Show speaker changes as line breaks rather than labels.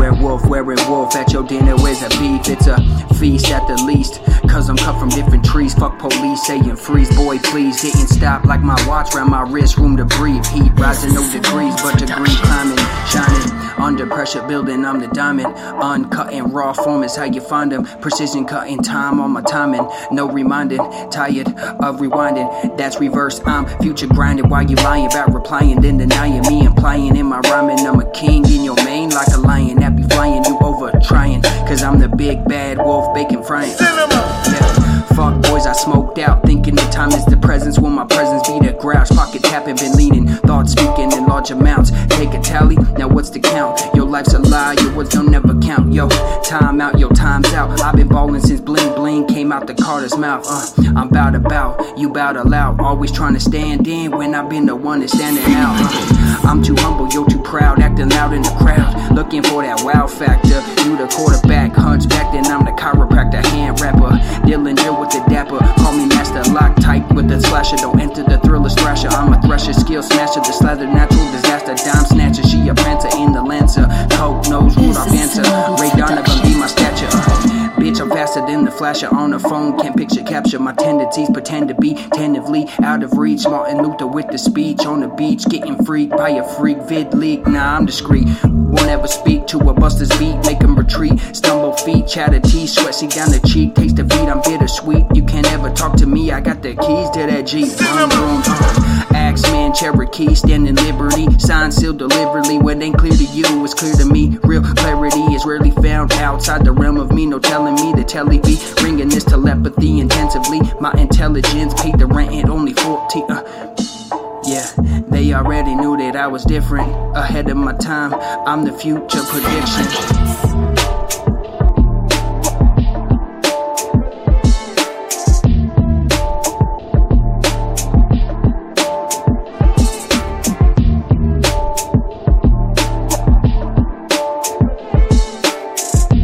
werewolf wearing wolf at your dinner. Where's a beef? It's a feast at the least. Cause I'm cut from different trees. Fuck police saying freeze, boy, please. Didn't stop like my watch round my wrist. Room to breathe. Heat rising no degrees, but degree climbing, shining. Under pressure building, I'm the diamond. Uncut and raw form is how you find them. Precision cutting time on my timing. No reminding, tired of rewinding. That's reverse. I'm future grinding while you lying about replying, then denying me, implying in my rhyming. I'm a king in your mane like a lion that be flying you over trying. Cause I'm the big bad wolf bacon frying. Yeah. Fuck boys, I smoked out. Thinking the time is the presence. Will my presence be the grouch? Tapping, been leaning. Thoughts speaking in large amounts. Take a tally, now what's the count? Your life's a lie, your words don't never count. Yo, time out, yo, time's out. I've been ballin' since bling bling came out the Carter's mouth. Uh, I'm bout about, you bout aloud. Always trying to stand in when I've been the one that's standing out. Uh, I'm too humble, you're too proud. Acting loud in the crowd. Looking for that wow factor. You the quarterback, hunchback, then I'm the chiropractor, hand rapper. Dillinger with the dapper. Call me master lock type with the slasher. Don't skill smasher. The slather, natural disaster. Dime snatcher. She a prancer in the lancer. Coke nose, Rudolph answer. Ray Donovan be my stature. Bitch, I'm faster than the flasher on the phone. Can't picture capture my tendencies. Pretend to be tentatively out of reach. Martin Luther with the speech on the beach. Getting freaked by a freak vid leak. Nah, I'm discreet. Won't ever speak to a buster's beat. Make him retreat. Stumble feet, chatter teeth. Sweaty down the cheek. Taste the beat, I'm bittersweet. You can't ever talk to me. I got the keys to that Jeep. Uh. Axeman, Cherokee, standing liberty. Sign sealed deliberately. What ain't clear to you is clear to me. Real clarity is rarely found outside the realm of me. No telling me the telly be ringing this telepathy intensively. My intelligence paid the rent at only 14. Uh, yeah, they already knew that I was different. Ahead of my time, I'm the future prediction.